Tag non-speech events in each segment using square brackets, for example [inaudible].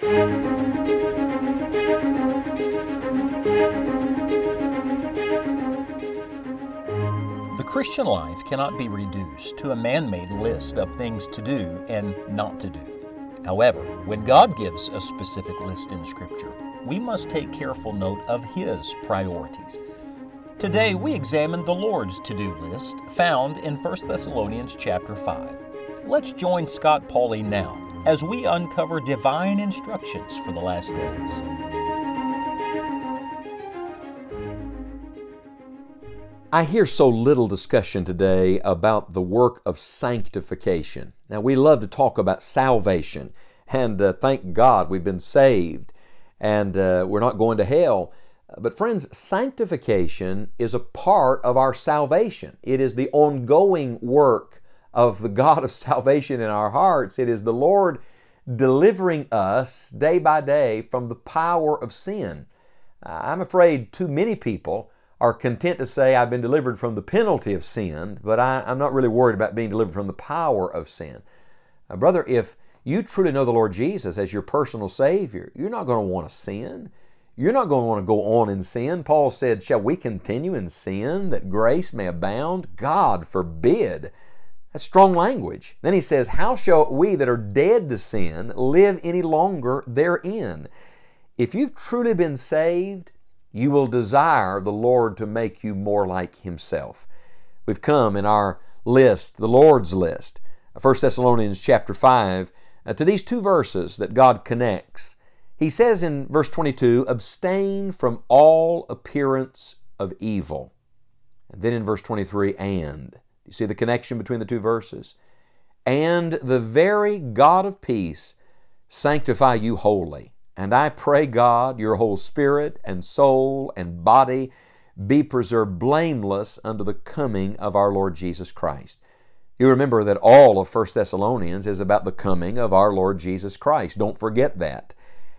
The Christian life cannot be reduced to a man made list of things to do and not to do. However, when God gives a specific list in Scripture, we must take careful note of His priorities. Today we examine the Lord's to-do list found in 1 Thessalonians chapter 5. Let's join Scott Pauley now as we uncover divine instructions for the last days. I hear so little discussion today about the work of sanctification. Now, we love to talk about salvation, and uh, thank God we've been saved and uh, we're not going to hell. But, friends, sanctification is a part of our salvation. It is the ongoing work of the God of salvation in our hearts. It is the Lord delivering us day by day from the power of sin. I'm afraid too many people are content to say, I've been delivered from the penalty of sin, but I, am not really worried about being delivered from the power of sin. Uh, brother, if you truly know the Lord Jesus as your personal Savior, you're not going to want to sin. You're not going to want to go on in sin. Paul said, Shall we continue in sin that grace may abound? God forbid. That's strong language. Then he says, How shall we that are dead to sin live any longer therein? If you've truly been saved, you will desire the Lord to make you more like Himself. We've come in our list, the Lord's list, 1 Thessalonians chapter 5, uh, to these two verses that God connects. He says in verse 22, abstain from all appearance of evil. And then in verse 23, and. You see the connection between the two verses? And the very God of peace sanctify you wholly. And I pray, God, your whole spirit and soul and body be preserved blameless unto the coming of our Lord Jesus Christ. You remember that all of 1 Thessalonians is about the coming of our Lord Jesus Christ. Don't forget that.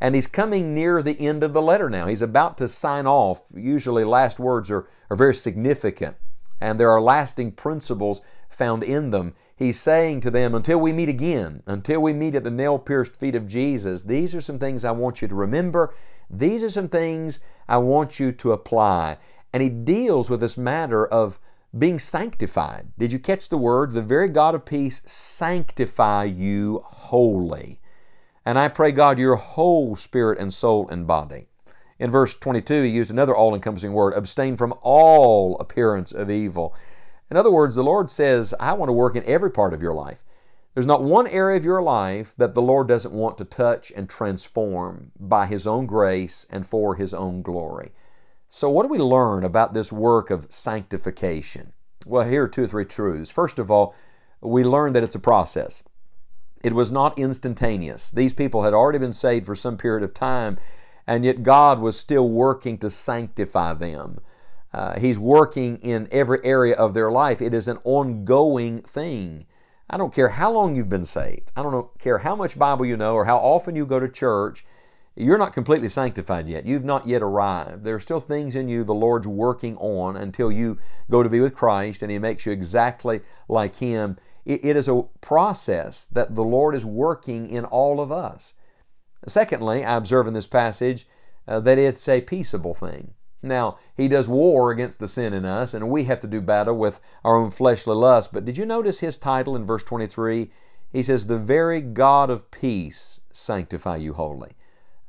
And he's coming near the end of the letter now. He's about to sign off. Usually, last words are, are very significant, and there are lasting principles found in them. He's saying to them, until we meet again, until we meet at the nail pierced feet of Jesus, these are some things I want you to remember. These are some things I want you to apply. And he deals with this matter of being sanctified. Did you catch the word? The very God of peace sanctify you wholly. And I pray, God, your whole spirit and soul and body. In verse 22, he used another all encompassing word abstain from all appearance of evil. In other words, the Lord says, I want to work in every part of your life. There's not one area of your life that the Lord doesn't want to touch and transform by His own grace and for His own glory. So, what do we learn about this work of sanctification? Well, here are two or three truths. First of all, we learn that it's a process. It was not instantaneous. These people had already been saved for some period of time, and yet God was still working to sanctify them. Uh, he's working in every area of their life. It is an ongoing thing. I don't care how long you've been saved. I don't care how much Bible you know or how often you go to church you're not completely sanctified yet. You've not yet arrived. There are still things in you the Lord's working on until you go to be with Christ and He makes you exactly like Him. it is a process that the Lord is working in all of us. Secondly, I observe in this passage uh, that it's a peaceable thing. Now, He does war against the sin in us, and we have to do battle with our own fleshly lust. But did you notice His title in verse 23? He says, The very God of peace sanctify you wholly.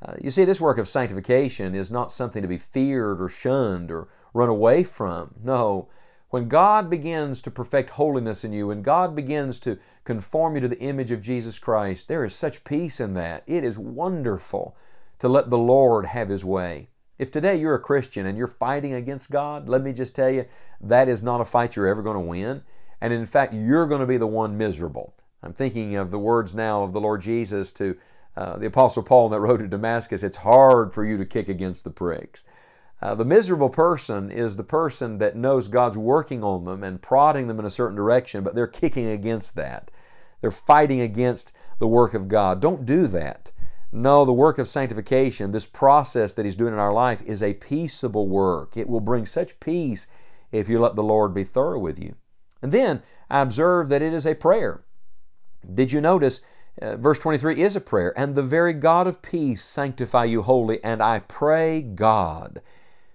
Uh, you see, this work of sanctification is not something to be feared or shunned or run away from. No. When God begins to perfect holiness in you, when God begins to conform you to the image of Jesus Christ, there is such peace in that. It is wonderful to let the Lord have His way. If today you're a Christian and you're fighting against God, let me just tell you, that is not a fight you're ever going to win. And in fact, you're going to be the one miserable. I'm thinking of the words now of the Lord Jesus to uh, the Apostle Paul that road to Damascus, it's hard for you to kick against the pricks. Uh, the miserable person is the person that knows God's working on them and prodding them in a certain direction, but they're kicking against that. They're fighting against the work of God. Don't do that. No, the work of sanctification, this process that He's doing in our life, is a peaceable work. It will bring such peace if you let the Lord be thorough with you. And then I observe that it is a prayer. Did you notice Uh, verse 23 is a prayer. And the very God of peace sanctify you wholly. And I pray, God,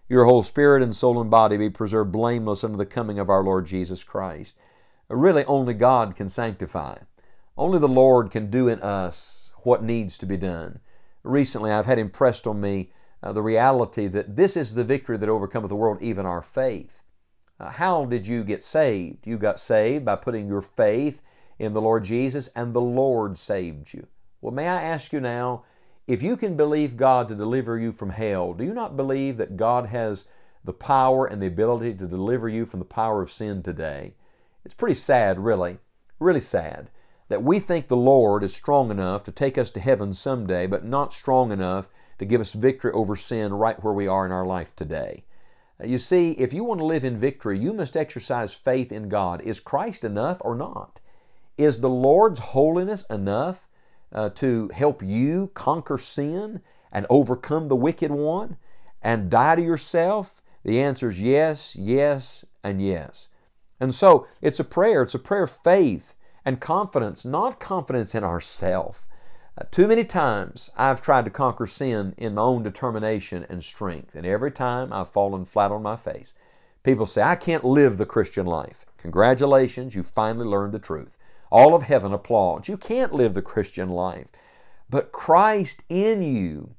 your whole spirit and soul and body be preserved blameless unto the coming of our Lord Jesus Christ. Really, only God can sanctify. Only the Lord can do in us what needs to be done. Recently, I've had impressed on me uh, the reality that this is the victory that overcometh the world, even our faith. Uh, how did you get saved? You got saved by putting your faith in the Lord Jesus, and the Lord saved you. Well, may I ask you now, if you can believe God to deliver you from hell, do you not believe that God has the power and the ability to deliver you from the power of sin today? It's pretty sad, really, really sad, that we think the Lord is strong enough to take us to heaven someday, but not strong enough to give us victory over sin right where we are in our life today. You see, if you want to live in victory, you must exercise faith in God. Is Christ enough or not? Is the Lord's holiness enough uh, to help you conquer sin and overcome the wicked one and die to yourself? The answer is yes, yes, and yes. And so it's a prayer. It's a prayer of faith and confidence, not confidence in ourself. Uh, too many times I've tried to conquer sin in my own determination and strength, and every time I've fallen flat on my face. People say, I can't live the Christian life. Congratulations, you finally learned the truth. All of heaven applauds. You can't live the Christian life. But Christ in you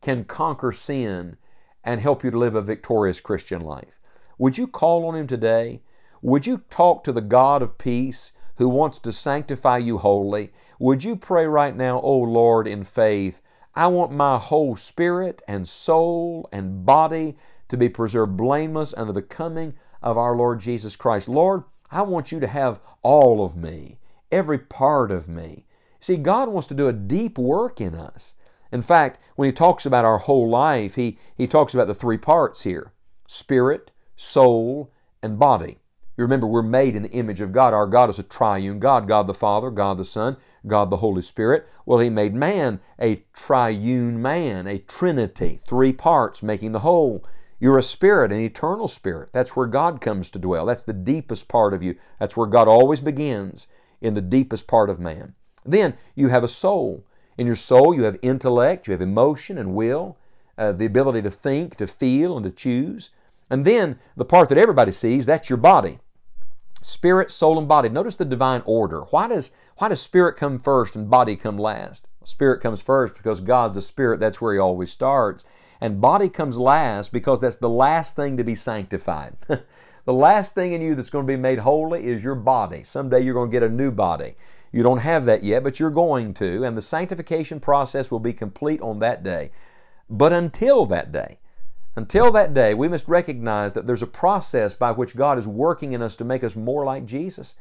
can conquer sin and help you to live a victorious Christian life. Would you call on Him today? Would you talk to the God of peace who wants to sanctify you wholly? Would you pray right now, O oh Lord, in faith? I want my whole spirit and soul and body to be preserved blameless under the coming of our Lord Jesus Christ. Lord, I want you to have all of me every part of me. See, God wants to do a deep work in us. In fact, when He talks about our whole life, He, he talks about the three parts here spirit, soul, and body. You remember, we're made in the image of God. Our God is a triune God God the Father, God the Son, God the Holy Spirit. Well, He made man a triune man, a trinity, three parts making the whole. You're a spirit, an eternal spirit. That's where God comes to dwell. That's the deepest part of you. That's where God always begins in the deepest part of man. Then you have a soul. In your soul, you have intellect, you have emotion and will, uh, the ability to think, to feel, and to choose. And then the part that everybody sees, that's your body. Spirit, soul, and body. Notice the divine order. Why does, why does spirit come first and body come last? Spirit comes first because God's a spirit, that's where He always starts. And body comes last because that's the last thing to be sanctified. [laughs] The last thing in you that's going to be made holy is your body. Someday you're going to get a new body. You don't have that yet, but you're going to, and the sanctification process will be complete on that day. But until that day, until that day, we must recognize that there's a process by which God is working in us to make us more like Jesus.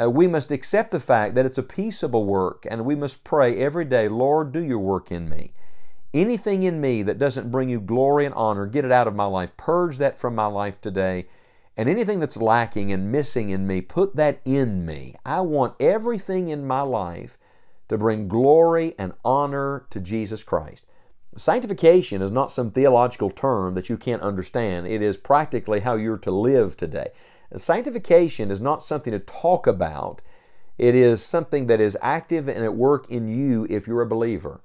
Uh, we must accept the fact that it's a peaceable work, and we must pray every day, Lord, do your work in me. Anything in me that doesn't bring you glory and honor, get it out of my life. Purge that from my life today and anything that's lacking and missing in me, put that in me. I want everything in my life to bring glory and honor to Jesus Christ. Sanctification is not some theological term that you can't understand. It is practically how you're to live today. Sanctification is not something to talk about. It is something that is active and at work in you if you're a believer.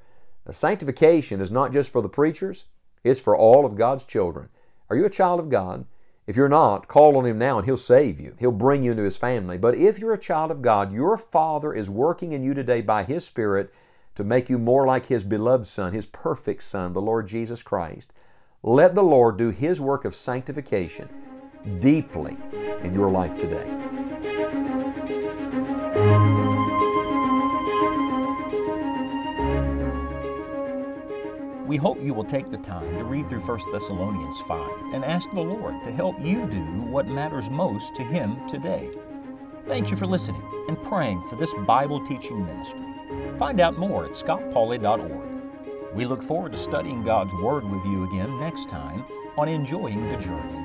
Sanctification is not just for the preachers, it's for all of God's children. Are you a child of God? If you're not, call on Him now and He'll save you. He'll bring you into His family. But if you're a child of God, your Father is working in you today by His Spirit to make you more like His beloved Son, His perfect Son, the Lord Jesus Christ. Let the Lord do His work of sanctification deeply in your life today. We hope you will take the time to read through 1 Thessalonians 5 and ask the Lord to help you do what matters most to Him today. Thank you for listening and praying for this Bible teaching ministry. Find out more at scottpauley.org. We look forward to studying God's Word with you again next time on Enjoying the Journey.